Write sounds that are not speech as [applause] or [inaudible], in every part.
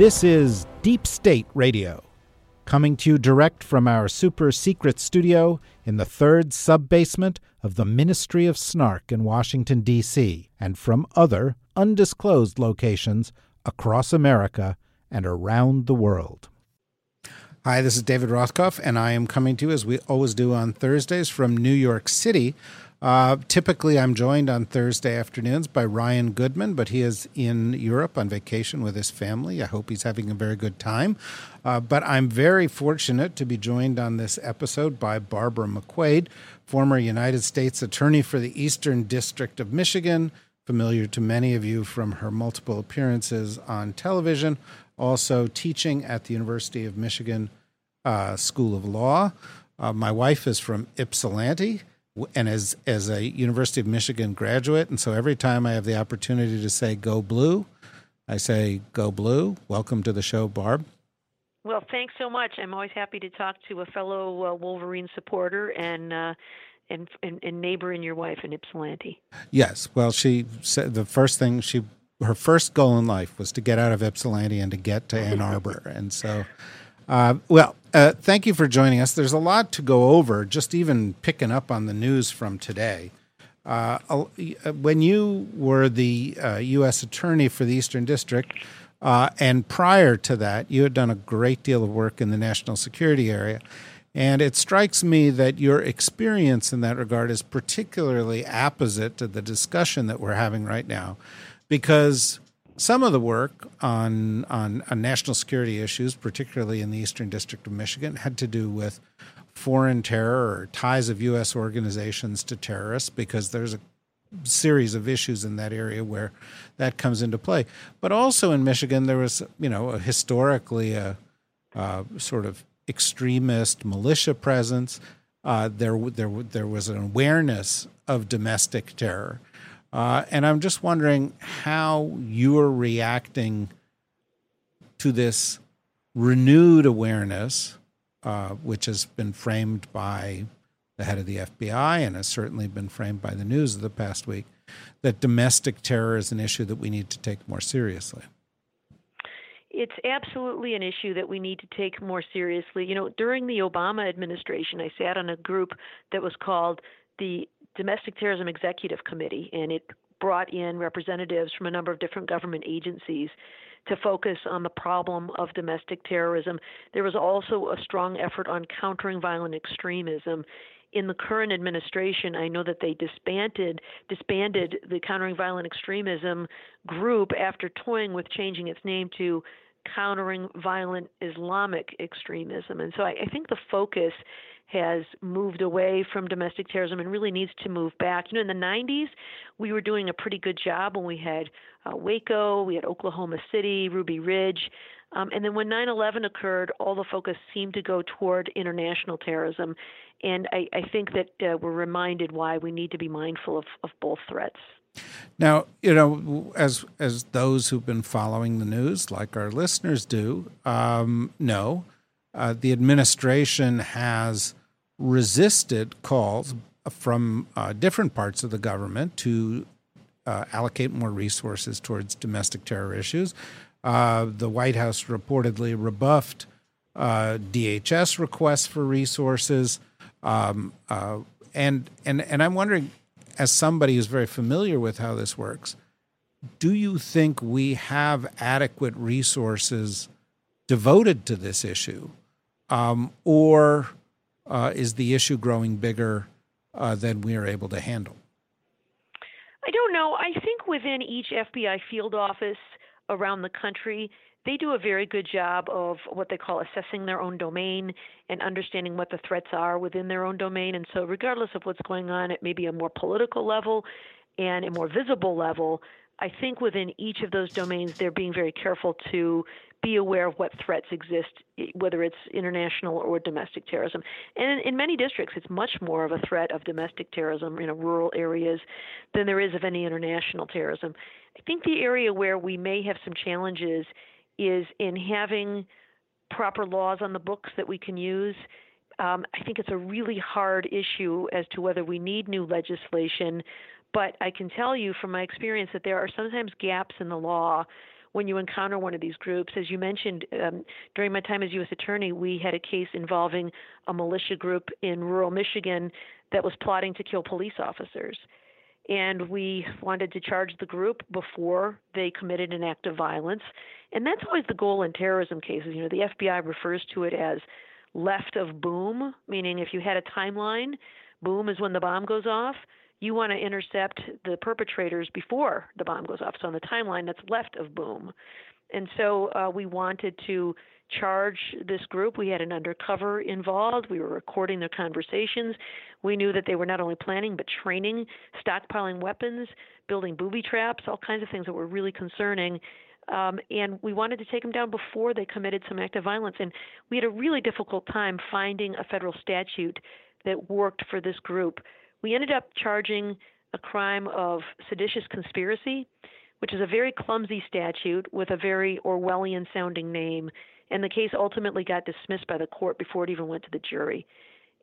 This is Deep State Radio, coming to you direct from our super secret studio in the third sub basement of the Ministry of Snark in Washington, D.C., and from other undisclosed locations across America and around the world. Hi, this is David Rothkopf, and I am coming to you as we always do on Thursdays from New York City. Uh, typically, I'm joined on Thursday afternoons by Ryan Goodman, but he is in Europe on vacation with his family. I hope he's having a very good time. Uh, but I'm very fortunate to be joined on this episode by Barbara McQuade, former United States Attorney for the Eastern District of Michigan, familiar to many of you from her multiple appearances on television, also teaching at the University of Michigan uh, School of Law. Uh, my wife is from Ypsilanti and as as a University of Michigan graduate, and so every time I have the opportunity to say "Go Blue," I say "Go Blue." Welcome to the show, Barb. Well, thanks so much. I'm always happy to talk to a fellow uh, Wolverine supporter and, uh, and, and and neighbor in your wife in Ypsilanti. Yes. Well, she said the first thing she her first goal in life was to get out of Ypsilanti and to get to Ann Arbor, and so. Uh, well, uh, thank you for joining us. There's a lot to go over, just even picking up on the news from today. Uh, when you were the U.S. Uh, Attorney for the Eastern District, uh, and prior to that, you had done a great deal of work in the national security area. And it strikes me that your experience in that regard is particularly apposite to the discussion that we're having right now, because some of the work on, on, on national security issues, particularly in the Eastern District of Michigan, had to do with foreign terror or ties of U.S. organizations to terrorists, because there's a series of issues in that area where that comes into play. But also in Michigan, there was, you know, a historically a, a sort of extremist militia presence. Uh, there, there, there was an awareness of domestic terror. Uh, and I'm just wondering how you're reacting to this renewed awareness, uh, which has been framed by the head of the FBI and has certainly been framed by the news of the past week, that domestic terror is an issue that we need to take more seriously. It's absolutely an issue that we need to take more seriously. You know, during the Obama administration, I sat on a group that was called the Domestic Terrorism Executive Committee, and it brought in representatives from a number of different government agencies to focus on the problem of domestic terrorism. There was also a strong effort on countering violent extremism. In the current administration, I know that they disbanded disbanded the countering violent extremism group after toying with changing its name to countering violent Islamic extremism. And so I, I think the focus has moved away from domestic terrorism and really needs to move back. You know, in the 90s, we were doing a pretty good job when we had uh, Waco, we had Oklahoma City, Ruby Ridge. Um, and then when 9 11 occurred, all the focus seemed to go toward international terrorism. And I, I think that uh, we're reminded why we need to be mindful of, of both threats. Now, you know, as as those who've been following the news, like our listeners do, um, know, uh, the administration has resisted calls from uh, different parts of the government to uh, allocate more resources towards domestic terror issues. Uh, the White House reportedly rebuffed uh, DHS requests for resources, um, uh, and and and I'm wondering, as somebody who's very familiar with how this works, do you think we have adequate resources devoted to this issue, um, or uh, is the issue growing bigger uh, than we are able to handle? I don't know. I think within each FBI field office around the country, they do a very good job of what they call assessing their own domain and understanding what the threats are within their own domain. And so, regardless of what's going on at maybe a more political level and a more visible level, I think within each of those domains, they're being very careful to be aware of what threats exist, whether it's international or domestic terrorism. And in many districts, it's much more of a threat of domestic terrorism in rural areas than there is of any international terrorism. I think the area where we may have some challenges is in having proper laws on the books that we can use. Um, I think it's a really hard issue as to whether we need new legislation, but I can tell you from my experience that there are sometimes gaps in the law when you encounter one of these groups. As you mentioned, um, during my time as U.S. Attorney, we had a case involving a militia group in rural Michigan that was plotting to kill police officers. And we wanted to charge the group before they committed an act of violence. And that's always the goal in terrorism cases. You know, the FBI refers to it as left of boom, meaning if you had a timeline, boom is when the bomb goes off. You want to intercept the perpetrators before the bomb goes off. So on the timeline, that's left of boom. And so uh, we wanted to charge this group. We had an undercover involved. We were recording their conversations. We knew that they were not only planning but training, stockpiling weapons, building booby traps, all kinds of things that were really concerning. Um, and we wanted to take them down before they committed some act of violence. And we had a really difficult time finding a federal statute that worked for this group. We ended up charging a crime of seditious conspiracy, which is a very clumsy statute with a very Orwellian sounding name. And the case ultimately got dismissed by the court before it even went to the jury.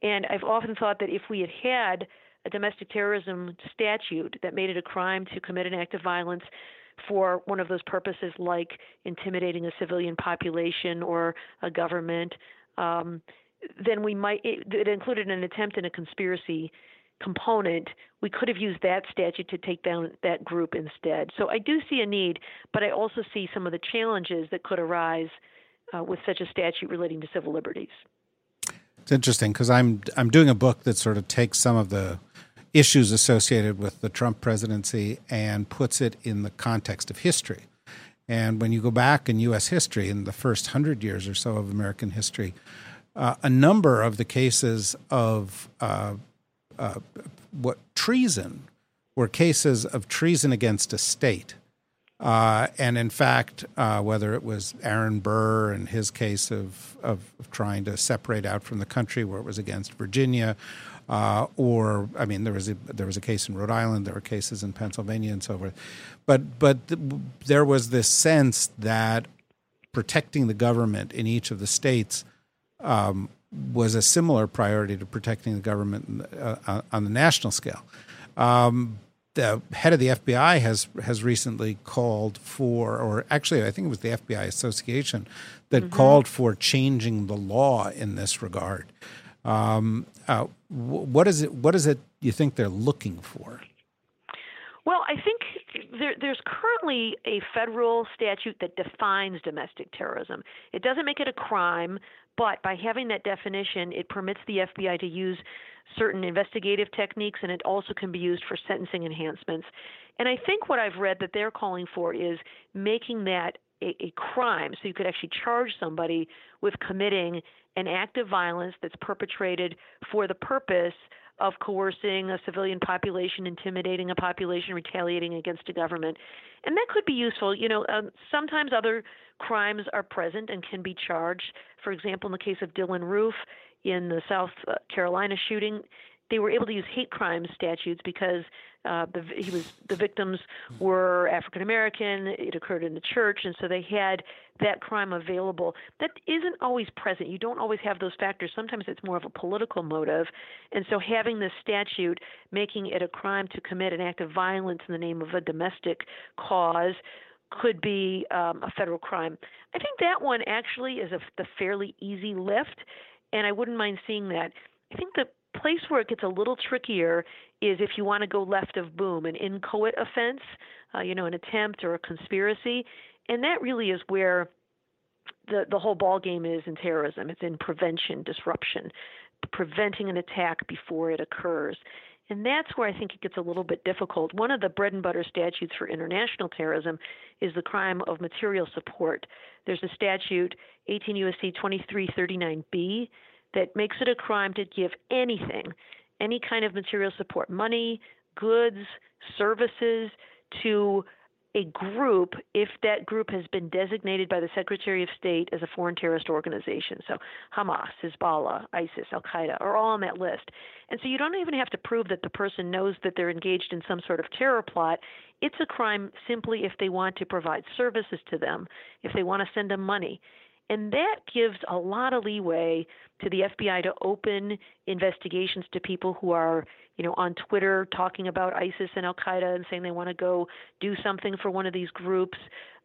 And I've often thought that if we had had a domestic terrorism statute that made it a crime to commit an act of violence, for one of those purposes like intimidating a civilian population or a government, um, then we might, it, it included an attempt in a conspiracy component, we could have used that statute to take down that group instead. So I do see a need, but I also see some of the challenges that could arise uh, with such a statute relating to civil liberties. It's interesting because I'm I'm doing a book that sort of takes some of the issues associated with the Trump presidency and puts it in the context of history. And when you go back in U.S. history, in the first hundred years or so of American history, uh, a number of the cases of uh, uh, what treason were cases of treason against a state. Uh, and in fact, uh, whether it was Aaron Burr and his case of, of, trying to separate out from the country, where it was against Virginia, uh, or I mean, there was a there was a case in Rhode Island, there were cases in Pennsylvania, and so forth. But but th- there was this sense that protecting the government in each of the states um, was a similar priority to protecting the government uh, on the national scale. Um, the head of the FBI has has recently called for, or actually, I think it was the FBI Association that mm-hmm. called for changing the law in this regard. Um, uh, what is it? What is it you think they're looking for? Well, I think there, there's currently a federal statute that defines domestic terrorism. It doesn't make it a crime, but by having that definition, it permits the FBI to use certain investigative techniques, and it also can be used for sentencing enhancements. And I think what I've read that they're calling for is making that a, a crime, so you could actually charge somebody with committing an act of violence that's perpetrated for the purpose of coercing a civilian population, intimidating a population, retaliating against a government. And that could be useful. You know, um, sometimes other crimes are present and can be charged. For example, in the case of Dylan Roof in the South uh, Carolina shooting, they were able to use hate crime statutes because uh, the he was the victims were African American. It occurred in the church, and so they had that crime available. That isn't always present. You don't always have those factors. Sometimes it's more of a political motive, and so having this statute making it a crime to commit an act of violence in the name of a domestic cause could be um, a federal crime. I think that one actually is a the fairly easy lift, and I wouldn't mind seeing that. I think the place where it gets a little trickier is if you want to go left of boom, an inchoate offense, uh, you know, an attempt or a conspiracy, and that really is where the the whole ball game is in terrorism. It's in prevention, disruption, preventing an attack before it occurs. And that's where I think it gets a little bit difficult. One of the bread and butter statutes for international terrorism is the crime of material support. There's a statute, 18 U.S.C. 2339B, that makes it a crime to give anything, any kind of material support, money, goods, services, to a group if that group has been designated by the Secretary of State as a foreign terrorist organization. So Hamas, Hezbollah, ISIS, Al Qaeda are all on that list. And so you don't even have to prove that the person knows that they're engaged in some sort of terror plot. It's a crime simply if they want to provide services to them, if they want to send them money. And that gives a lot of leeway to the FBI to open investigations to people who are, you know, on Twitter talking about ISIS and Al Qaeda and saying they want to go do something for one of these groups.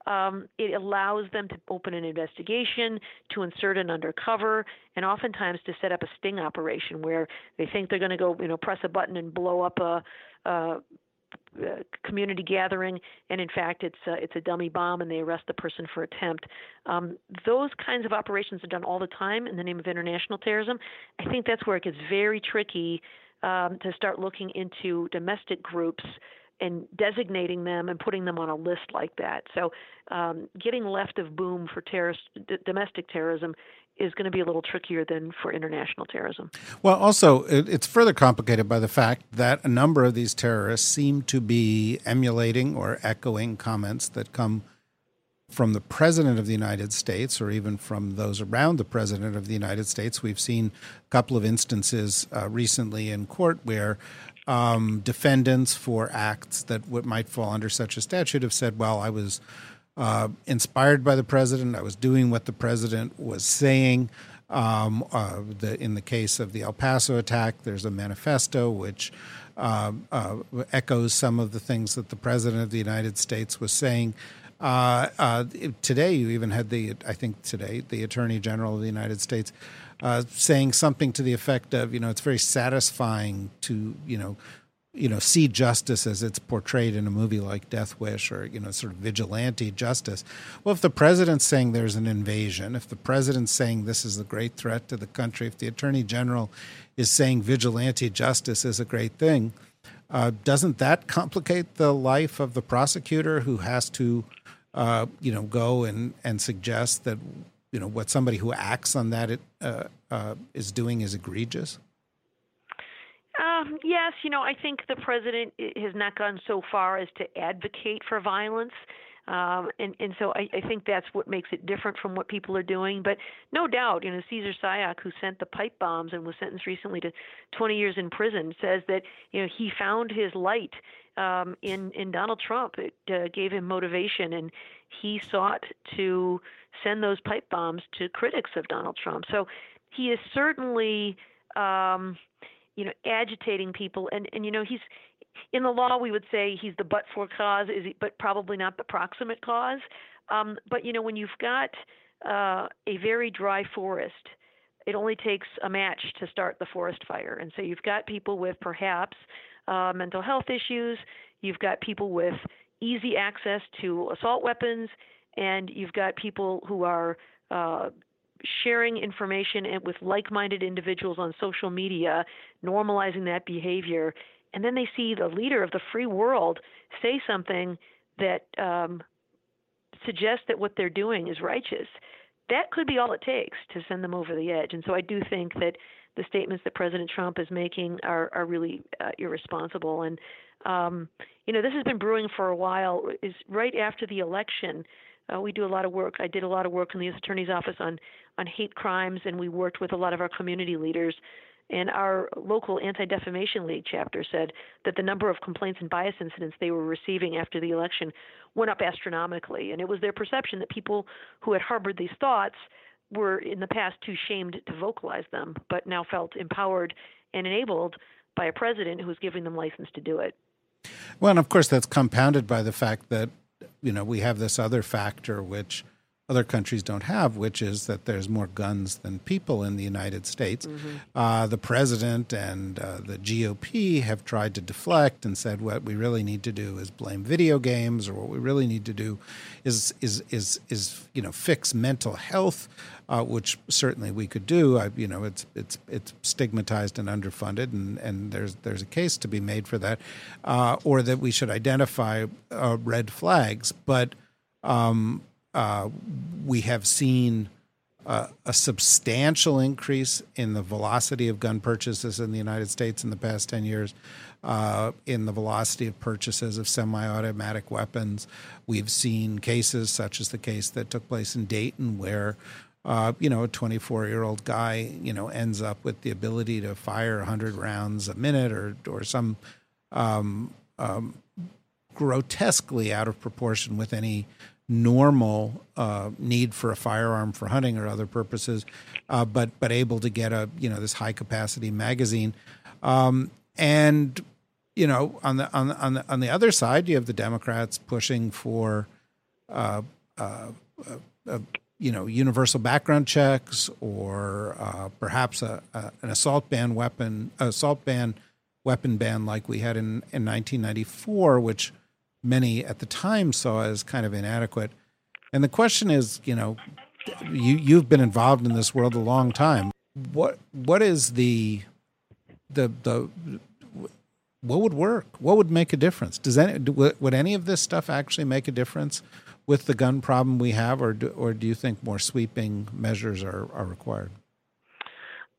Um, it allows them to open an investigation, to insert an undercover, and oftentimes to set up a sting operation where they think they're going to go, you know, press a button and blow up a, a uh, community gathering, and in fact, it's uh, it's a dummy bomb, and they arrest the person for attempt. Um, those kinds of operations are done all the time in the name of international terrorism. I think that's where it gets very tricky um, to start looking into domestic groups and designating them and putting them on a list like that. So, um, getting left of boom for terrorist d- domestic terrorism is going to be a little trickier than for international terrorism. Well, also, it's further complicated by the fact that a number of these terrorists seem to be emulating or echoing comments that come from the President of the United States or even from those around the President of the United States. We've seen a couple of instances uh, recently in court where um, defendants for acts that might fall under such a statute have said, well, I was uh, inspired by the president. I was doing what the president was saying. Um, uh, the, in the case of the El Paso attack, there's a manifesto which uh, uh echoes some of the things that the president of the United States was saying. Uh, uh, today, you even had the, I think today, the Attorney General of the United States saying something to the effect of, you know, it's very satisfying to, you know, you know see justice as it's portrayed in a movie like Death Wish or you know sort of vigilante justice. Well, if the president's saying there's an invasion, if the president's saying this is a great threat to the country, if the attorney general is saying vigilante justice is a great thing, uh, doesn't that complicate the life of the prosecutor who has to uh, you know go and and suggest that you know what somebody who acts on that uh, uh is doing is egregious? Um, yes, you know, I think the president has not gone so far as to advocate for violence. Um, and, and so I, I think that's what makes it different from what people are doing. But no doubt, you know, Cesar Sayoc, who sent the pipe bombs and was sentenced recently to 20 years in prison, says that you know he found his light um, in in Donald Trump. It uh, gave him motivation, and he sought to send those pipe bombs to critics of Donald Trump. So he is certainly. Um, you know, agitating people. And and you know, he's in the law we would say he's the but for cause, is he, but probably not the proximate cause. Um, but you know, when you've got uh, a very dry forest, it only takes a match to start the forest fire. And so you've got people with perhaps uh, mental health issues. You've got people with easy access to assault weapons, and you've got people who are uh, sharing information with like-minded individuals on social media, normalizing that behavior, and then they see the leader of the free world say something that um, suggests that what they're doing is righteous. That could be all it takes to send them over the edge. And so I do think that the statements that President Trump is making are are really uh, irresponsible. And um, you know, this has been brewing for a while. Is right after the election. Uh, we do a lot of work. I did a lot of work in the U.S. Attorney's Office on on hate crimes, and we worked with a lot of our community leaders. And our local Anti Defamation League chapter said that the number of complaints and bias incidents they were receiving after the election went up astronomically. And it was their perception that people who had harbored these thoughts were in the past too shamed to vocalize them, but now felt empowered and enabled by a president who was giving them license to do it. Well, and of course, that's compounded by the fact that, you know, we have this other factor which other countries don't have, which is that there's more guns than people in the United States. Mm-hmm. Uh, the president and uh, the GOP have tried to deflect and said what we really need to do is blame video games, or what we really need to do is is is is you know fix mental health, uh, which certainly we could do. I, you know, it's it's it's stigmatized and underfunded, and, and there's there's a case to be made for that, uh, or that we should identify uh, red flags, but. Um, uh, we have seen uh, a substantial increase in the velocity of gun purchases in the United States in the past 10 years, uh, in the velocity of purchases of semi automatic weapons. We've seen cases such as the case that took place in Dayton where uh, you know, a 24 year old guy, you know, ends up with the ability to fire 100 rounds a minute or, or some um, um, grotesquely out of proportion with any normal uh, need for a firearm for hunting or other purposes, uh, but but able to get a you know this high capacity magazine, um, and you know on the on the, on the on the other side you have the Democrats pushing for. Uh, uh, you know universal background checks or uh, perhaps a, a, an assault ban weapon assault ban weapon ban like we had in, in 1994 which many at the time saw as kind of inadequate. And the question is you know you you've been involved in this world a long time. What what is the the the what would work? What would make a difference? Does any would any of this stuff actually make a difference with the gun problem we have, or do, or do you think more sweeping measures are, are required?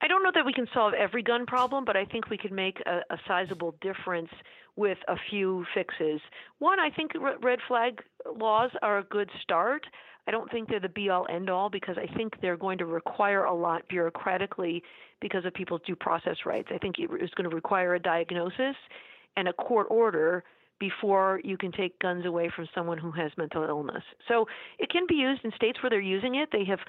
I don't know that we can solve every gun problem, but I think we could make a, a sizable difference with a few fixes. One, I think red flag laws are a good start. I don't think they're the be all end all because I think they're going to require a lot bureaucratically because of people's due process rights. I think it's going to require a diagnosis and a court order before you can take guns away from someone who has mental illness. So it can be used in states where they're using it. They have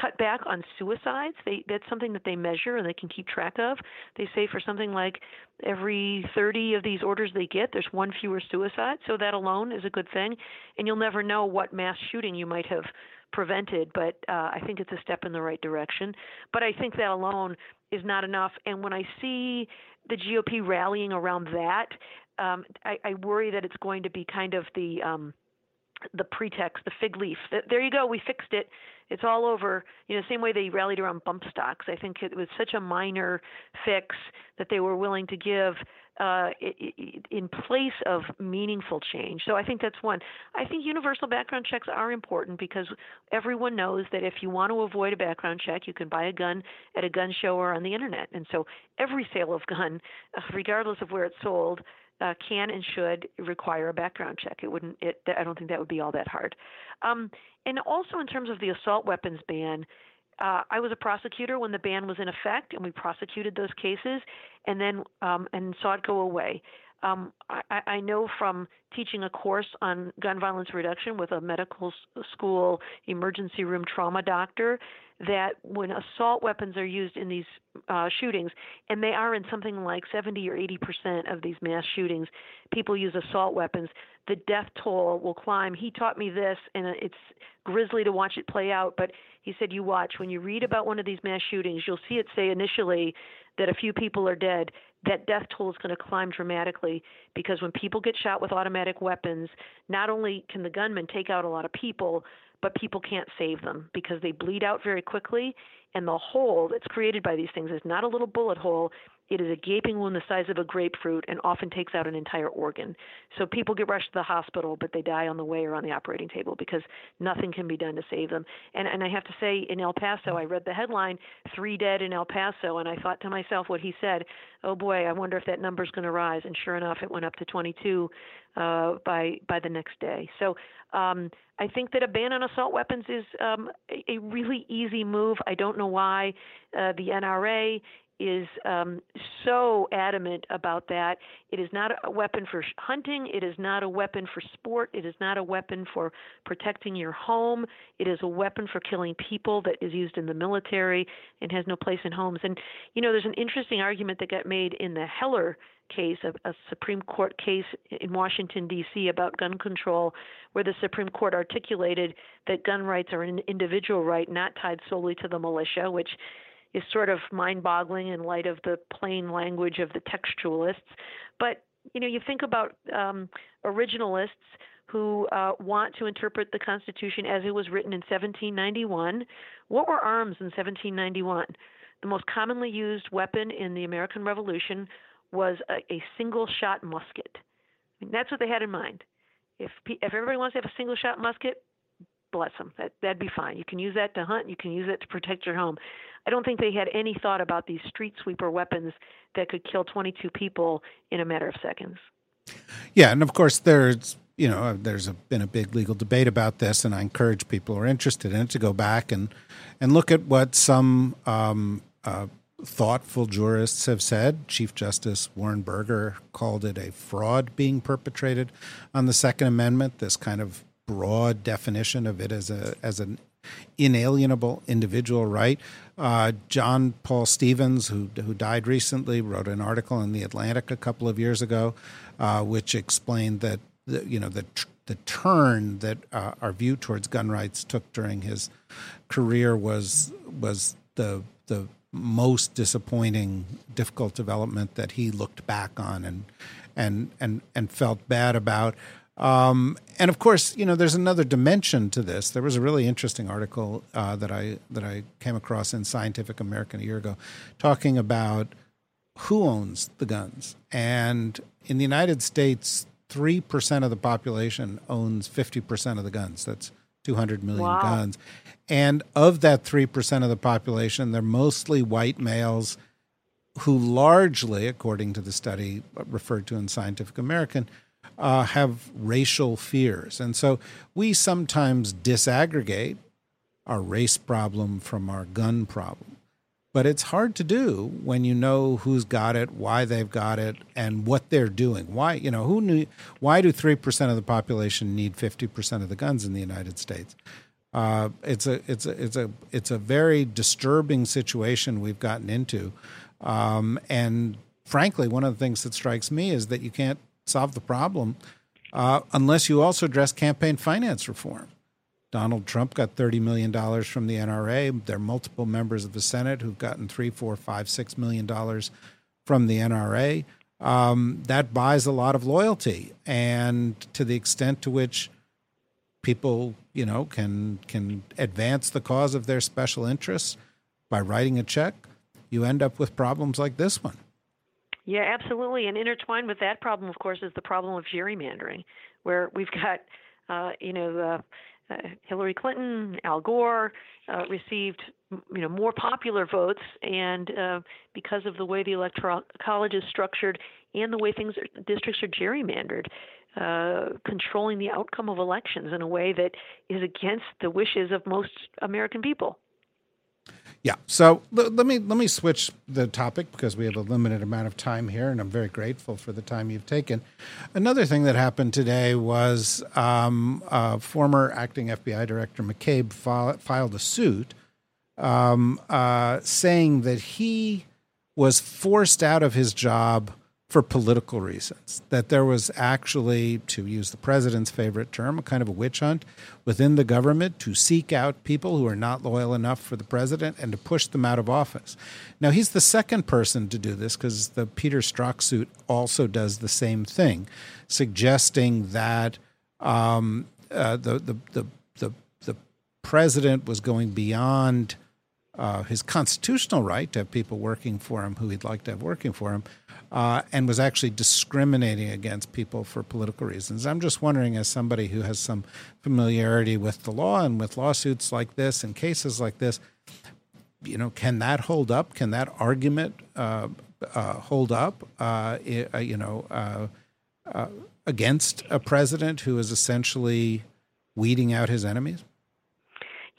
cut back on suicides. They that's something that they measure and they can keep track of. They say for something like every 30 of these orders they get, there's one fewer suicide. So that alone is a good thing. And you'll never know what mass shooting you might have prevented, but uh, I think it's a step in the right direction. But I think that alone is not enough. And when I see the GOP rallying around that, um, I, I worry that it's going to be kind of the um, the pretext, the fig leaf. There you go, we fixed it. It's all over. You know, the same way they rallied around bump stocks. I think it was such a minor fix that they were willing to give uh, in place of meaningful change. So I think that's one. I think universal background checks are important because everyone knows that if you want to avoid a background check, you can buy a gun at a gun show or on the internet. And so every sale of gun, [laughs] regardless of where it's sold, uh, can and should require a background check. It wouldn't. It, I don't think that would be all that hard. Um, and also in terms of the assault weapons ban, uh, I was a prosecutor when the ban was in effect, and we prosecuted those cases, and then um, and saw it go away. Um, I, I know from teaching a course on gun violence reduction with a medical school emergency room trauma doctor that when assault weapons are used in these uh, shootings, and they are in something like 70 or 80 percent of these mass shootings, people use assault weapons. The death toll will climb. He taught me this, and it's grisly to watch it play out. But he said, "You watch when you read about one of these mass shootings, you'll see it say initially that a few people are dead, that death toll is going to climb dramatically because when people get shot with automatic weapons, not only can the gunman take out a lot of people, but people can't save them because they bleed out very quickly. And the hole that's created by these things is not a little bullet hole, it is a gaping wound the size of a grapefruit and often takes out an entire organ. So people get rushed to the hospital, but they die on the way or on the operating table because nothing can be done to save them. And and I have to say, in El Paso, I read the headline, three dead in El Paso, and I thought to myself what he said, oh boy, I wonder if that number's going to rise. And sure enough, it went up to 22 uh, by by the next day. So um, I think that a ban on assault weapons is um, a, really easy move. I don't know why uh, the NRA is um, so adamant about that. It is not a weapon for hunting. It is not a weapon for sport. It is not a weapon for protecting your home. It is a weapon for killing people that is used in the military and has no place in homes. And, you know, there's an interesting argument that got made in the Heller case, a, a Supreme Court case in Washington, D.C., about gun control, where the Supreme Court articulated that gun rights are an individual right, not tied solely to the militia, which is sort of mind-boggling in light of the plain language of the textualists. But you know, you think about um, originalists who uh, want to interpret the Constitution as it was written in 1791. What were arms in 1791? The most commonly used weapon in the American Revolution was a, a single-shot musket. I mean, that's what they had in mind. If if everybody wants to have a single-shot musket, bless them. That that'd be fine. You can use that to hunt. You can use it to protect your home. I don't think they had any thought about these street sweeper weapons that could kill 22 people in a matter of seconds. Yeah, and of course there's you know there's a, been a big legal debate about this, and I encourage people who are interested in it to go back and and look at what some um, uh, thoughtful jurists have said. Chief Justice Warren Burger called it a fraud being perpetrated on the Second Amendment. This kind of broad definition of it as a as an inalienable individual right. Uh, John Paul Stevens, who who died recently, wrote an article in the Atlantic a couple of years ago, uh, which explained that the, you know the the turn that uh, our view towards gun rights took during his career was was the the most disappointing, difficult development that he looked back on and and and and felt bad about. Um, and of course, you know, there's another dimension to this. There was a really interesting article uh, that I that I came across in Scientific American a year ago, talking about who owns the guns. And in the United States, three percent of the population owns fifty percent of the guns. That's two hundred million wow. guns. And of that 3% of the population, they're mostly white males who largely, according to the study referred to in Scientific American, uh, have racial fears. And so we sometimes disaggregate our race problem from our gun problem. But it's hard to do when you know who's got it, why they've got it, and what they're doing. Why, you know, who knew? Why do three percent of the population need fifty percent of the guns in the United States? Uh, it's a it's a it's a it's a very disturbing situation we've gotten into, um, and frankly, one of the things that strikes me is that you can't solve the problem uh, unless you also address campaign finance reform. Donald Trump got thirty million dollars from the NRA. There are multiple members of the Senate who've gotten three, four, five, six million dollars from the NRA. Um, that buys a lot of loyalty, and to the extent to which people, you know, can can advance the cause of their special interests by writing a check, you end up with problems like this one. Yeah, absolutely. And intertwined with that problem, of course, is the problem of gerrymandering, where we've [laughs] got, uh, you know, uh, uh, Hillary Clinton, Al Gore uh, received, you know, more popular votes, and uh, because of the way the electoral college is structured and the way things are, districts are gerrymandered, uh, controlling the outcome of elections in a way that is against the wishes of most American people. Yeah. So l- let me let me switch the topic because we have a limited amount of time here, and I'm very grateful for the time you've taken. Another thing that happened today was um, uh, former acting FBI Director McCabe fi- filed a suit um, uh, saying that he was forced out of his job for political reasons. That there was actually, to use the president's favorite term, a kind of a witch hunt within the government to seek out people who are not loyal enough for the president and to push them out of office. Now, he's the second person to do this because the Peter Strzok suit also does the same thing, suggesting that um, uh, the, the, the, the, the president was going beyond. Uh, his constitutional right to have people working for him who he'd like to have working for him, uh, and was actually discriminating against people for political reasons. I'm just wondering, as somebody who has some familiarity with the law and with lawsuits like this and cases like this, you know, can that hold up? Can that argument uh, uh, hold up? Uh, uh, you know, uh, against a president who is essentially weeding out his enemies?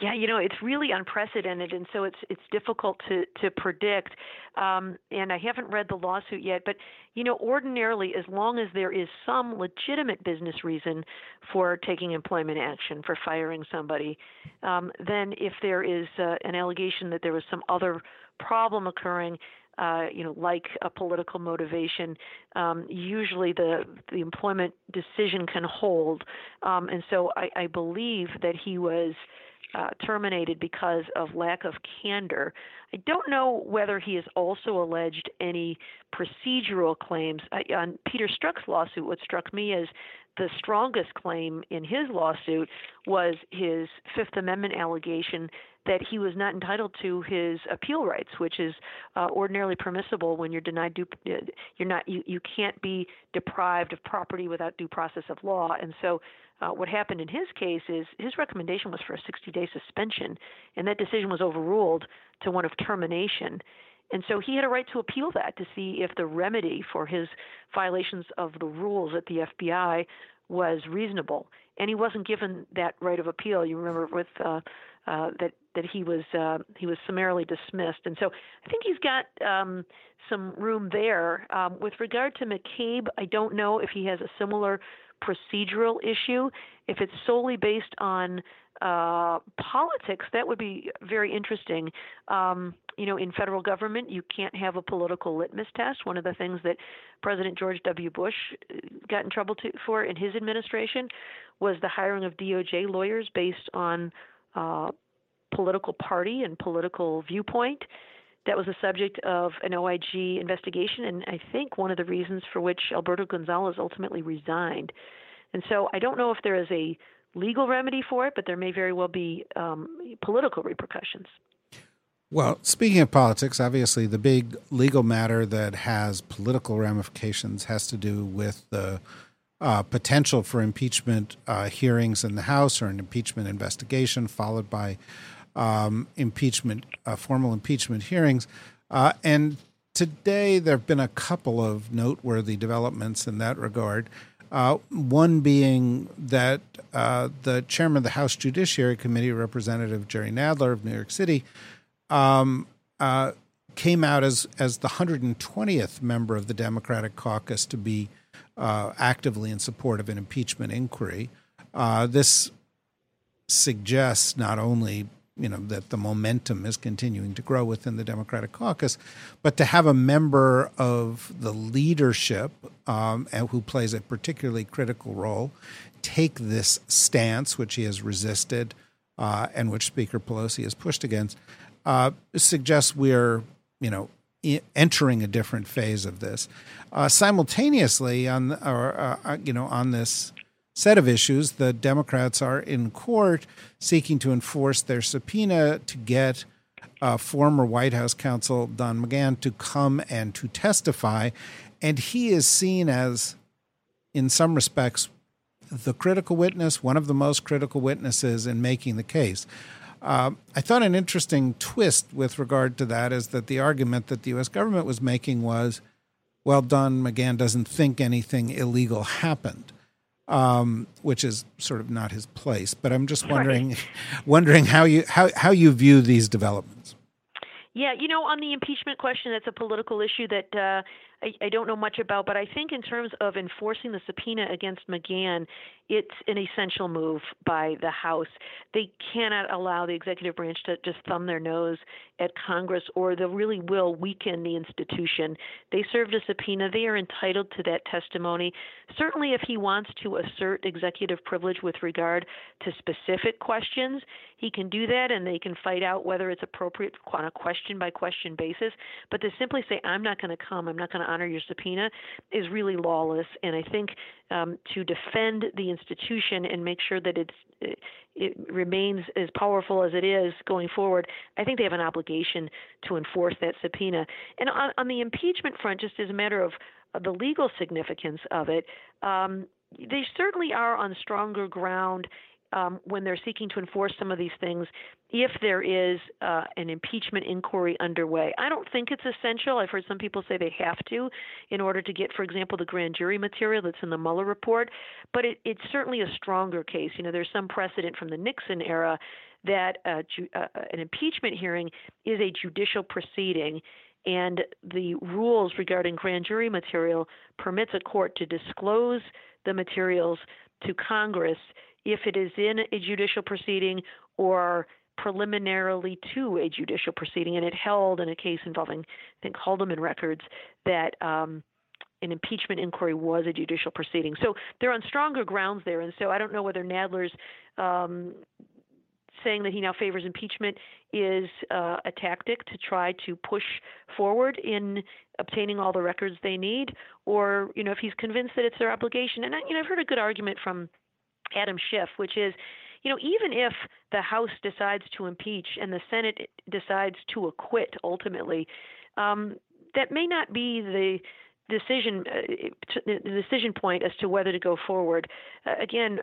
Yeah, you know, it's really unprecedented, and so it's it's difficult to to predict. Um, and I haven't read the lawsuit yet, but you know, ordinarily, as long as there is some legitimate business reason for taking employment action for firing somebody, um, then if there is uh, an allegation that there was some other problem occurring, uh, you know, like a political motivation, um, usually the the employment decision can hold. Um, and so I, I believe that he was uh, terminated because of lack of candor. I don't know whether he has also alleged any procedural claims. I, on Peter Strzok's lawsuit, what struck me as the strongest claim in his lawsuit was his Fifth Amendment allegation that he was not entitled to his appeal rights, which is uh, ordinarily permissible when you're denied due. You're not. You, you can't be deprived of property without due process of law. And so uh, what happened in his case is his recommendation was for a 60 day suspension, and that decision was overruled to one of termination. And so he had a right to appeal that to see if the remedy for his violations of the rules at the FBI was reasonable. And he wasn't given that right of appeal. You remember with uh, uh, that that he was uh, he was summarily dismissed, and so I think he's got um, some room there. Um, with regard to McCabe, I don't know if he has a similar procedural issue. If it's solely based on uh, politics, that would be very interesting. Um, you know, in federal government, you can't have a political litmus test. One of the things that President George W. Bush uh, got in trouble to, for in his administration was the hiring of DOJ lawyers based on uh, political party and political viewpoint. That was the subject of an OIG investigation, and I think one of the reasons for which Alberto Gonzales ultimately resigned. And so I don't know if there is a legal remedy for it, but there may very well be um, political repercussions. Well, speaking of politics, obviously the big legal matter that has political ramifications has to do with the uh, potential for impeachment uh, hearings in the House or an impeachment investigation, followed by um, impeachment, uh, formal impeachment hearings. Uh, and today there have been a couple of noteworthy developments in that regard. Uh, one being that uh, the chairman of the House Judiciary Committee, Representative Jerry Nadler of New York City, um, uh, came out as as the 120th member of the Democratic caucus to be uh, actively in support of an impeachment inquiry. this suggests not only you know that the momentum is continuing to grow within the Democratic caucus, but to have a member of the leadership um, who plays a particularly critical role take this stance, which he has resisted uh, and which Speaker Pelosi has pushed against, uh, suggests we're you know entering a different phase of this. Uh, simultaneously, on or uh, uh, you know on this set of issues, the Democrats are in court seeking to enforce their subpoena to get uh, former White House counsel Don McGahn to come and to testify. And he is seen as, in some respects, the critical witness, one of the most critical witnesses in making the case. Uh, I thought an interesting twist with regard to that is that the argument that the U.S. government was making was, well, Don McGahn doesn't think anything illegal happened um, which is sort of not his place. But I'm just wondering, right. [laughs] wondering how you how how you view these developments. Yeah, you know, on the impeachment question, that's a political issue that uh, I, I don't know much about. But I think in terms of enforcing the subpoena against McGahn, it's an essential move by the House. They cannot allow the executive branch to just thumb their nose at Congress, or they really will weaken the institution. They served a subpoena. They are entitled to that testimony. Certainly, if he wants to assert executive privilege with regard to specific questions, he can do that, and they can fight out whether it's appropriate on a question by question basis. But to simply say, I'm not going to come, I'm not going to honor your subpoena, is really lawless. And I think um, to defend the institution and make sure that it's it remains as powerful as it is going forward, I think they have an obligation to enforce that subpoena. And on, on the impeachment front, just as a matter of, the legal significance of it, um, they certainly are on stronger ground um, when they're seeking to enforce some of these things if there is uh, an impeachment inquiry underway. I don't think it's essential. I've heard some people say they have to in order to get, for example, the grand jury material that's in the Mueller report, but it, it's certainly a stronger case. You know, there's some precedent from the Nixon era that uh, ju- uh, an impeachment hearing is a judicial proceeding and the rules regarding grand jury material permits a court to disclose the materials to Congress if it is in a judicial proceeding or preliminarily to a judicial proceeding. And it held in a case involving, I think, Haldeman records that um, an impeachment inquiry was a judicial proceeding. So they're on stronger grounds there. And so I don't know whether Nadler's um, saying that he now favors impeachment is uh, a tactic to try to push forward in obtaining all the records they need, or you know if he's convinced that it's their obligation. And I, you know I've heard a good argument from Adam Schiff, which is, you know, even if the House decides to impeach and the Senate decides to acquit ultimately, um, that may not be the decision uh, the decision point as to whether to go forward. Uh, again,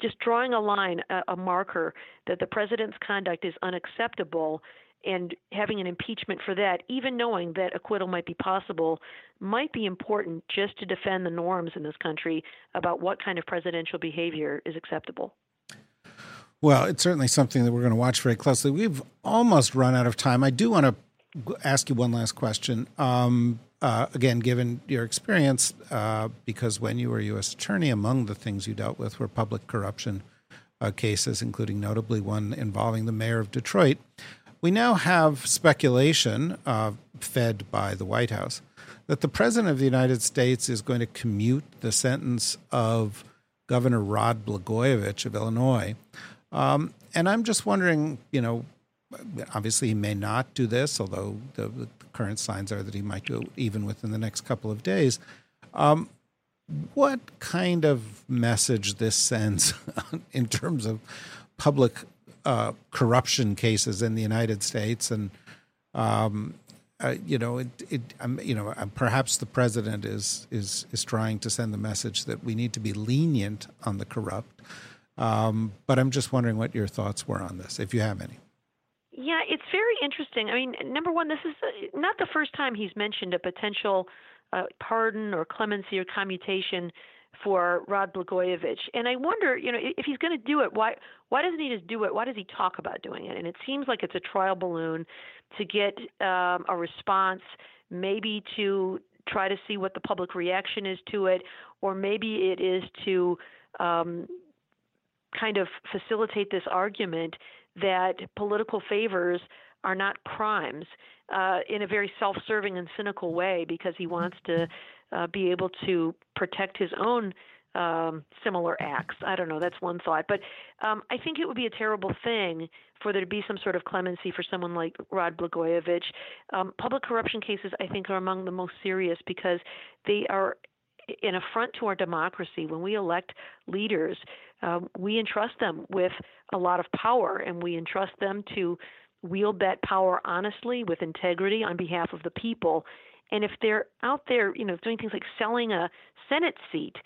just drawing a line, a, a marker that the president's conduct is unacceptable and having an impeachment for that, even knowing that acquittal might be possible, might be important just to defend the norms in this country about what kind of presidential behavior is acceptable. Well, it's certainly something that we're going to watch very closely. We've almost run out of time. I do want to ask you one last question. Um, uh, again, given your experience, uh, because when you were U.S. Attorney, among the things you dealt with were public corruption uh, cases, including notably one involving the mayor of Detroit. We now have speculation, uh, fed by the White House, that the President of the United States is going to commute the sentence of Governor Rod Blagojevich of Illinois. Um, and I'm just wondering, you know, obviously he may not do this, although the, the current signs are that he might do it even within the next couple of days. Um, what kind of message this sends [laughs] in terms of public uh, corruption cases in the United States, and um, uh, you know, it, it um, you know, uh, perhaps the president is is is trying to send the message that we need to be lenient on the corrupt. Um, but I'm just wondering what your thoughts were on this, if you have any. Yeah, it's very interesting. I mean, number one, this is not the first time he's mentioned a potential uh, pardon or clemency or commutation for Rod Blagojevich. And I wonder, you know, if he's going to do it, why why doesn't he just do it? Why does he talk about doing it? And it seems like it's a trial balloon to get um, a response, maybe to try to see what the public reaction is to it, or maybe it is to um, kind of facilitate this argument that political favors are not crimes uh, in a very self serving and cynical way because he wants to uh, be able to protect his own um, similar acts. I don't know. That's one thought. But um, I think it would be a terrible thing for there to be some sort of clemency for someone like Rod Blagojevich. Um, public corruption cases, I think, are among the most serious because they are an affront to our democracy. When we elect leaders, um, we entrust them with a lot of power, and we entrust them to wield that power honestly with integrity on behalf of the people. And if they're out there, you know, doing things like selling a Senate seat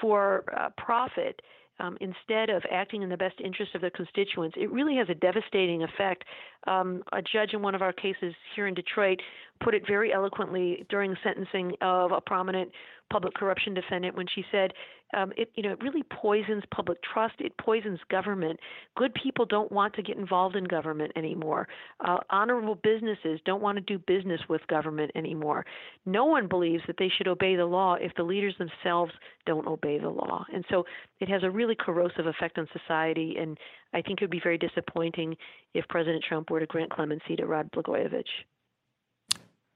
for uh, profit, um, instead of acting in the best interest of their constituents, it really has a devastating effect. Um, a judge in one of our cases here in Detroit put it very eloquently during sentencing of a prominent public corruption defendant when she said, um, it you know it really poisons public trust. It poisons government. Good people don't want to get involved in government anymore. Uh, honorable businesses don't want to do business with government anymore. No one believes that they should obey the law if the leaders themselves don't obey the law. And so it has a really corrosive effect on society. And I think it would be very disappointing if President Trump were to grant clemency to Rod Blagojevich.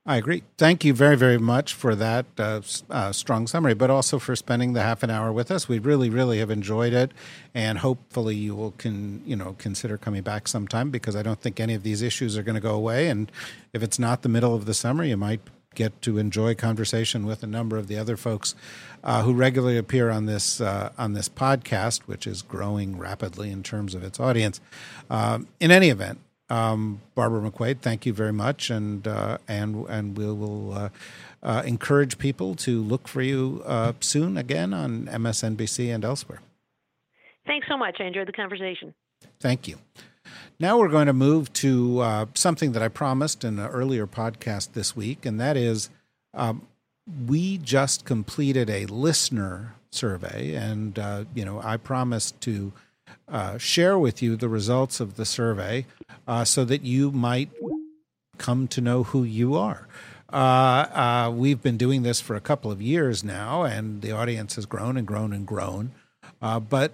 I agree. Thank you very, very much for that uh, uh, strong summary, but also for spending the half an hour with us. We really, really have enjoyed it, and hopefully you will can you know consider coming back sometime because I don't think any of these issues are going to go away. And if it's not the middle of the summer, you might get to enjoy conversation with a number of the other folks uh, who regularly appear on this uh, on this podcast, which is growing rapidly in terms of its audience. Um, in any event, um, Barbara McQuade, thank you very much, and uh, and and we will uh, uh, encourage people to look for you uh, soon again on MSNBC and elsewhere. Thanks so much. I enjoyed the conversation. Thank you. Now we're going to move to uh, something that I promised in an earlier podcast this week, and that is um, we just completed a listener survey, and uh, you know I promised to uh, share with you the results of the survey uh, so that you might come to know who you are. Uh, uh, we've been doing this for a couple of years now, and the audience has grown and grown and grown. Uh, but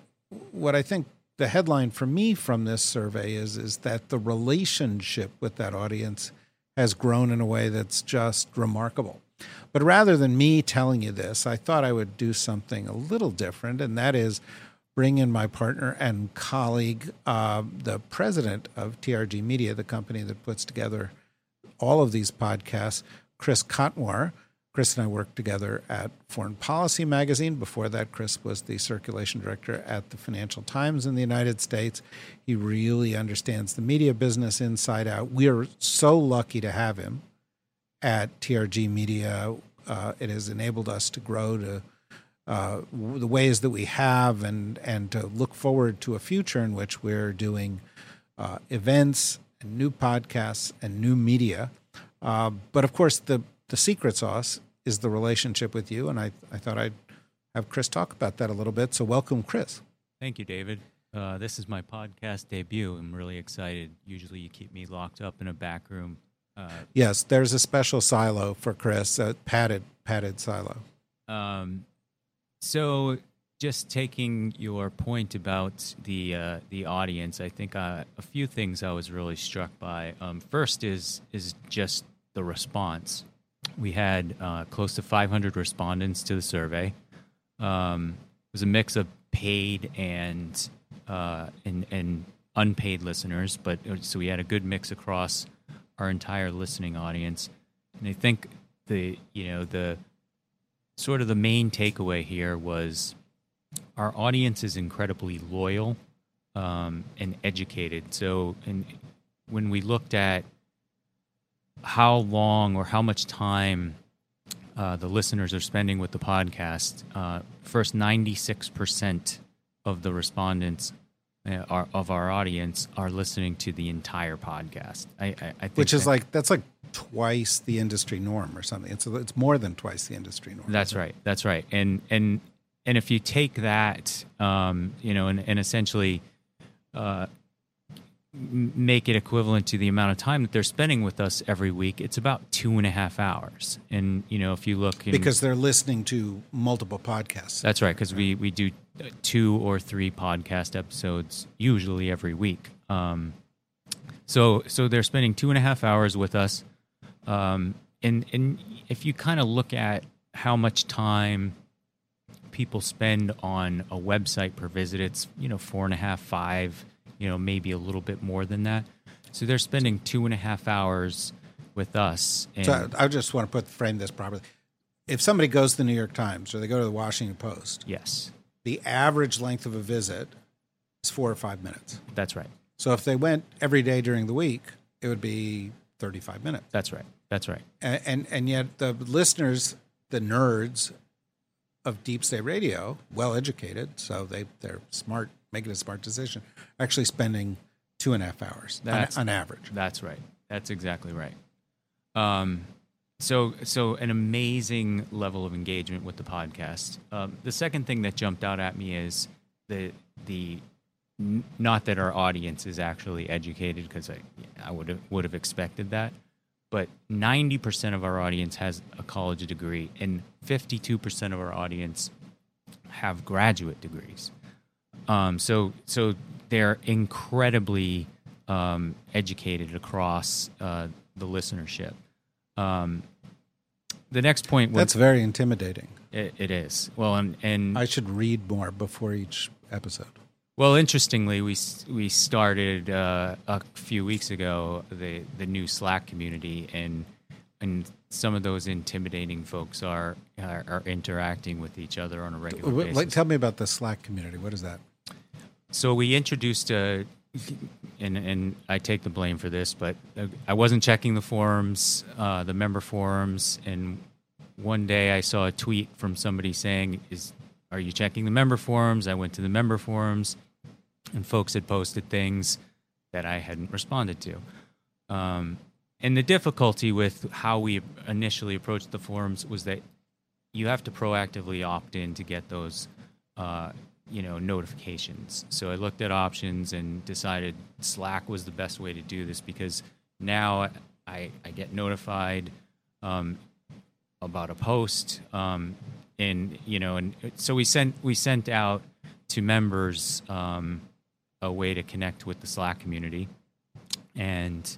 what I think the headline for me from this survey is is that the relationship with that audience has grown in a way that's just remarkable. But rather than me telling you this, I thought I would do something a little different, and that is bring in my partner and colleague, uh, the president of TRG Media, the company that puts together all of these podcasts, Chris Kotwar. Chris and I worked together at Foreign Policy Magazine. Before that, Chris was the circulation director at the Financial Times in the United States. He really understands the media business inside out. We are so lucky to have him at TRG Media. Uh, it has enabled us to grow to uh, the ways that we have, and and to look forward to a future in which we're doing uh, events and new podcasts and new media. Uh, but of course, the the secret sauce is the relationship with you, and I I thought I'd have Chris talk about that a little bit. So welcome, Chris. Thank you, David. Uh, this is my podcast debut. I'm really excited. Usually, you keep me locked up in a back room. Uh, Yes, there's a special silo for Chris, a padded padded silo. um, so, just taking your point about the uh, the audience, I think uh, a few things I was really struck by. Um, first is is just the response. We had uh, close to 500 respondents to the survey. Um, it was a mix of paid and uh, and and unpaid listeners, but uh, so we had a good mix across our entire listening audience. And I think the you know the sort of the main takeaway here was our audience is incredibly loyal um, and educated. So, when we looked at how long or how much time uh, the listeners are spending with the podcast, uh, first 96% of the respondents uh, are, of our audience are listening to the entire podcast. I, I, I think which is like that's like twice the industry norm or something. It's it's more than twice the industry norm. That's right. That's right. And and and if you take that, um, you know, and, and essentially uh, make it equivalent to the amount of time that they're spending with us every week, it's about two and a half hours. And you know, if you look, in, because they're listening to multiple podcasts. that's right, because we we do uh, two or three podcast episodes usually every week. Um, so so they're spending two and a half hours with us, um, and and if you kind of look at how much time people spend on a website per visit, it's you know four and a half, five, you know maybe a little bit more than that. So they're spending two and a half hours with us. And So I, I just want to put frame this properly. If somebody goes to the New York Times or they go to the Washington Post, yes, the average length of a visit is four or five minutes. that's right. So if they went every day during the week, it would be thirty-five minutes. That's right. That's right. and and, and yet the listeners, the nerds of Deep State Radio, well educated, so they they're smart, making a smart decision, actually spending two and a half hours on, That's- on average. That's right. That's exactly right. Um, so so an amazing level of engagement with the podcast. Um, the second thing that jumped out at me is the the not that our audience is actually educated because I I would have would have expected that, but ninety percent of our audience has a college degree, and fifty two percent of our audience have graduate degrees. Um, so so they're incredibly um, educated across uh, the listenership. Um, the next point was That's very intimidating. it, it is well, and and I should read more before each episode. Well, interestingly, we we started uh, a few weeks ago the the new Slack community, and and some of those intimidating folks are are, are interacting with each other on a regular basis. Like, tell me about the Slack community. What is that? So we introduced a, and and I take the blame for this, but uh, I wasn't checking the forums, uh, the member forums, and one day I saw a tweet from somebody saying, "Is are you checking the member forums?" I went to the member forums, and folks had posted things that I hadn't responded to. Um, and the difficulty with how we initially approached the forums was that you have to proactively opt in to get those uh, you know notifications so i looked at options and decided slack was the best way to do this because now i, I get notified um, about a post um, and you know and so we sent we sent out to members um, a way to connect with the slack community and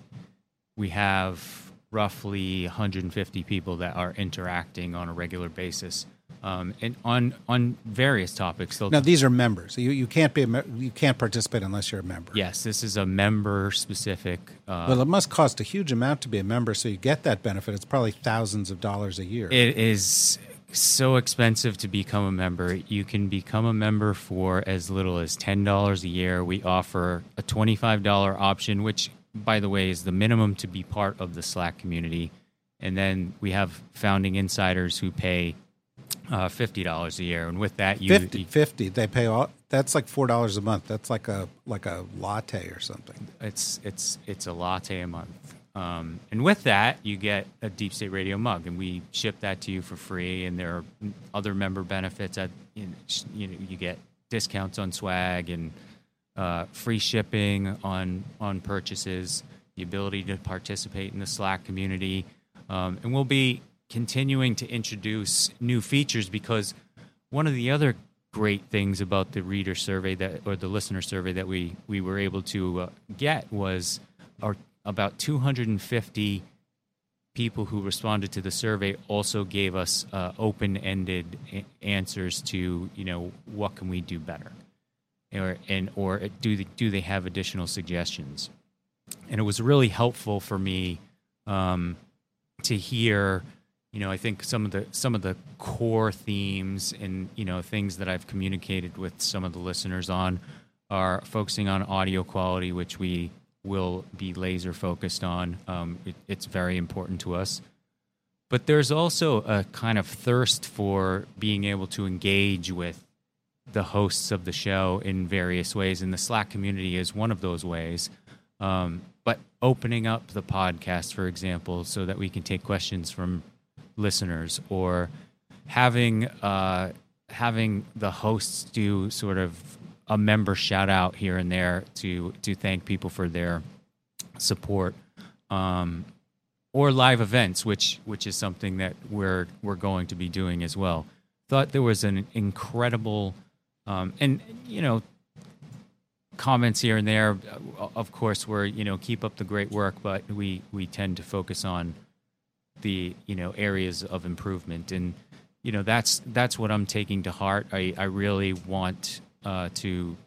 we have roughly 150 people that are interacting on a regular basis um, and on on various topics. They'll- Now these are members. You you can't be a me- you can't participate unless you're a member. yes, this is a member specific. Uh, Well, it must cost a huge amount to be a member, so you get that benefit. It's probably thousands of dollars a year. it is so expensive to become a member. You can become a member for as little as ten dollars a year. We offer a twenty five dollar option, which by the way is the minimum to be part of the Slack community. And then we have founding insiders who pay uh, fifty dollars a year, and with that, you 50, you- 50 They pay all. That's like four dollars a month. That's like a like a latte or something. it's it's it's a latte a month. Um, and with that, you get a Deep State Radio mug, and we ship that to you for free. And there are other member benefits. At you know, you, know, you get discounts on swag and uh, free shipping on on purchases. The ability to participate in the Slack community, um, and we'll be continuing to introduce new features because one of the other great things about the reader survey that or the listener survey that we we were able to uh, get was our about 250 people who responded to the survey also gave us uh, open-ended a- answers to you know what can we do better? Or and or do they, do they have additional suggestions? And it was really helpful for me um, to hear you know i think some of the some of the core themes and you know things that i've communicated with some of the listeners on are focusing on audio quality which we will be laser focused on um, it, it's very important to us but there's also a kind of thirst for being able to engage with the hosts of the show in various ways, and the Slack community is one of those ways. Um, but opening up the podcast, for example, so that we can take questions from listeners, or having uh, having the hosts do sort of a member shout out here and there to to thank people for their support. Um, or live events, which which is something that we're we're going to be doing as well. Thought there was an incredible, um, and you know, comments here and there. Of course, we're you know keep up the great work, but we we tend to focus on the you know areas of improvement, and you know that's that's what I'm taking to heart. I I really want uh, to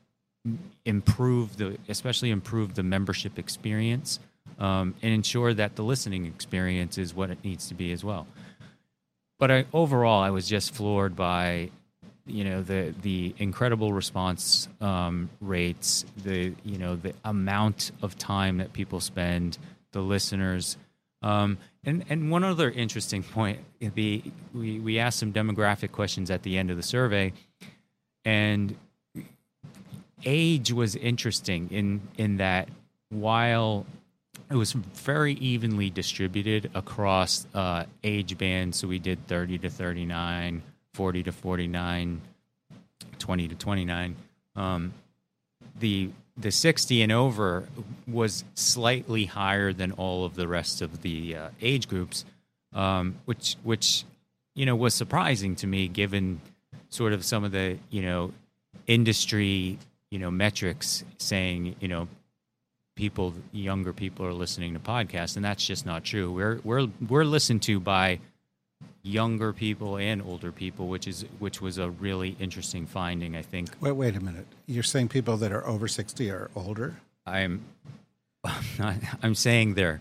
improve the especially improve the membership experience um, and ensure that the listening experience is what it needs to be as well. But I, overall, I was just floored by you know the the incredible response um, rates, the you know the amount of time that people spend, the listeners. Um, and and one other interesting [laughs] point, the we we asked some demographic questions at the end of the survey, and age was interesting in in that while it was very evenly distributed across uh, age bands. So we did 30 to 39, 40 to 49, 20 to 29. Um, the the 60 and over was slightly higher than all of the rest of the uh, age groups, um, which which you know was surprising to me given sort of some of the you know industry you know metrics saying you know people younger people are listening to podcasts and that's just not true we're we're we're listened to by younger people and older people which is which was a really interesting finding i think Wait, wait a minute. You're saying people that are over sixty are older? i'm i'm [laughs] not i'm saying they're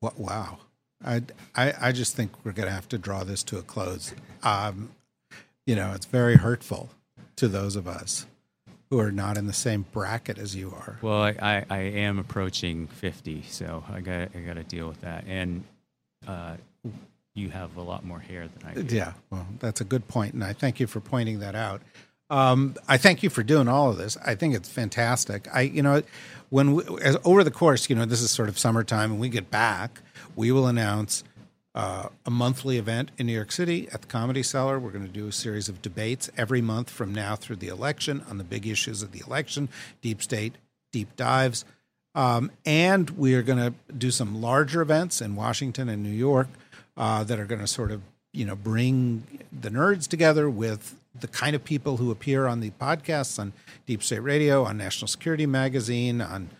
What? Wow. I, I, I just think we're going to have to draw this to a close. Um, you know, it's very hurtful to those of us who are not in the same bracket as you are. well i i, I am approaching 50 so i got i got to deal with that and uh you have a lot more hair than i do Yeah, well, that's a good point, and I thank you for pointing that out. Um, I thank you for doing all of this. I think it's fantastic. I, you know, when we, as, over the course, you know, this is sort of summertime, and we get back, we will announce uh, a monthly event in New York City at the Comedy Cellar. We're going to do a series of debates every month from now through the election on the big issues of the election, deep state, deep dives. Um, and we are going to do some larger events in Washington and New York uh, that are going to sort of, you know, bring the nerds together with the kind of people who appear on the podcasts on Deep State Radio, on National Security Magazine, on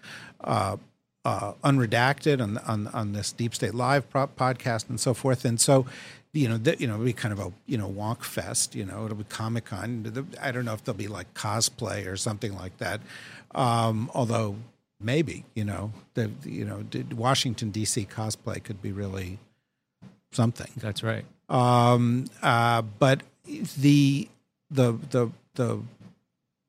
uh, uh, Unredacted, on, on on this Deep State Live podcast, and so forth. And so, you know, you know, it'll be kind of a you know wonk fest. You know, it'll be Comic Con. I don't know if there'll be like cosplay or something like that. Um, although maybe you know, the you know, Washington D.C. cosplay could be really something. that's right Um, uh, but the the the the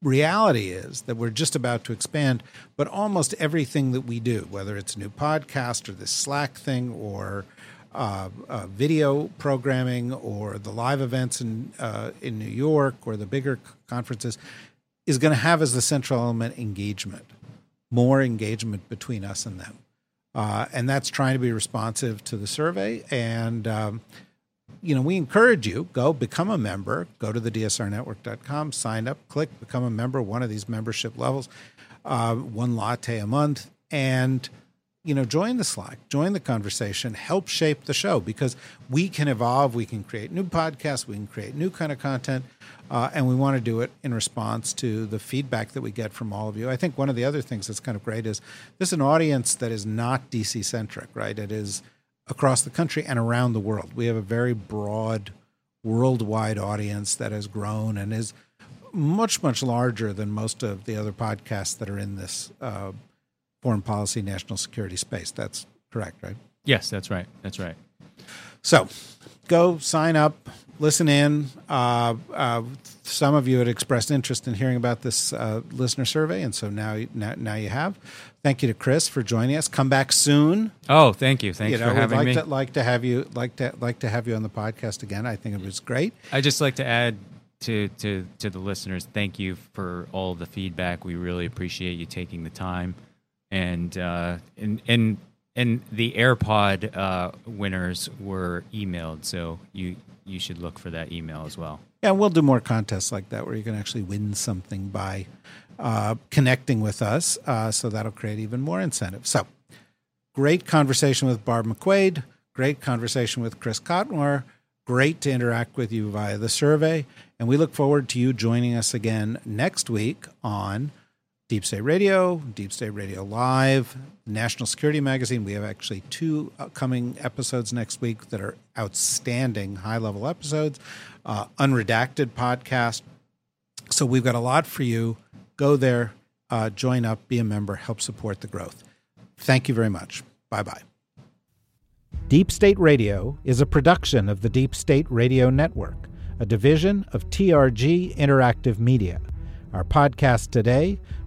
reality is that we're just about to expand, but almost everything that we do, whether it's a new podcast or this Slack thing or uh, uh, video programming or the live events in uh, in New York or the bigger conferences is going to have as the central element engagement, more engagement between us and them, uh, and that's trying to be responsive to the survey. And um, you know, we encourage you go become a member. Go to the dsrnetwork.com, sign up, click become a member. One of these membership levels, uh, one latte a month, and you know, join the Slack, join the conversation, help shape the show because we can evolve. We can create new podcasts, we can create new kind of content, uh, and we want to do it in response to the feedback that we get from all of you. I think one of the other things that's kind of great is this is an audience that is not DC centric, right? It is across the country and around the world. We have a very broad worldwide audience that has grown and is much, much larger than most of the other podcasts that are in this uh, foreign policy, national security space. That's correct, right? Yes, that's right. That's right. So go sign up, listen in. Uh, uh, some of you had expressed interest in hearing about this uh, listener survey, and so now, now, now you have. Thank you to Chris for joining us. Come back soon. Oh, thank you. Thanks you know, for having like me. To, like to have you like to like to have you on the podcast again. I think it was great. I just like to add to to to the listeners. Thank you for all the feedback. We really appreciate you taking the time, and uh, and and and the AirPod uh, winners were emailed, so you you should look for that email as well. Yeah, we'll do more contests like that where you can actually win something by uh, connecting with us. Uh, so that'll create even more incentive. So, great conversation with Barb McQuade. Great conversation with Chris Cotmore. Great to interact with you via the survey. And we look forward to you joining us again next week on Deep State Radio, Deep State Radio Live, National Security Magazine. We have actually two upcoming episodes next week that are outstanding, high level episodes, uh, Unredacted podcast. So we've got a lot for you. Go there, uh, join up, be a member, help support the growth. Thank you very much. Bye bye. Deep State Radio is a production of the Deep State Radio Network, a division of TRG Interactive Media. Our podcast today